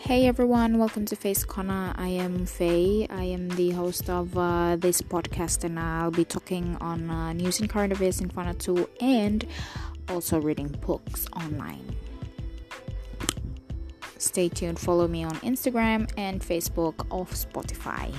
Hey everyone, welcome to Faye's Corner. I am Faye. I am the host of uh, this podcast, and I'll be talking on uh, news and current affairs in Vanuatu and also reading books online. Stay tuned, follow me on Instagram and Facebook or Spotify.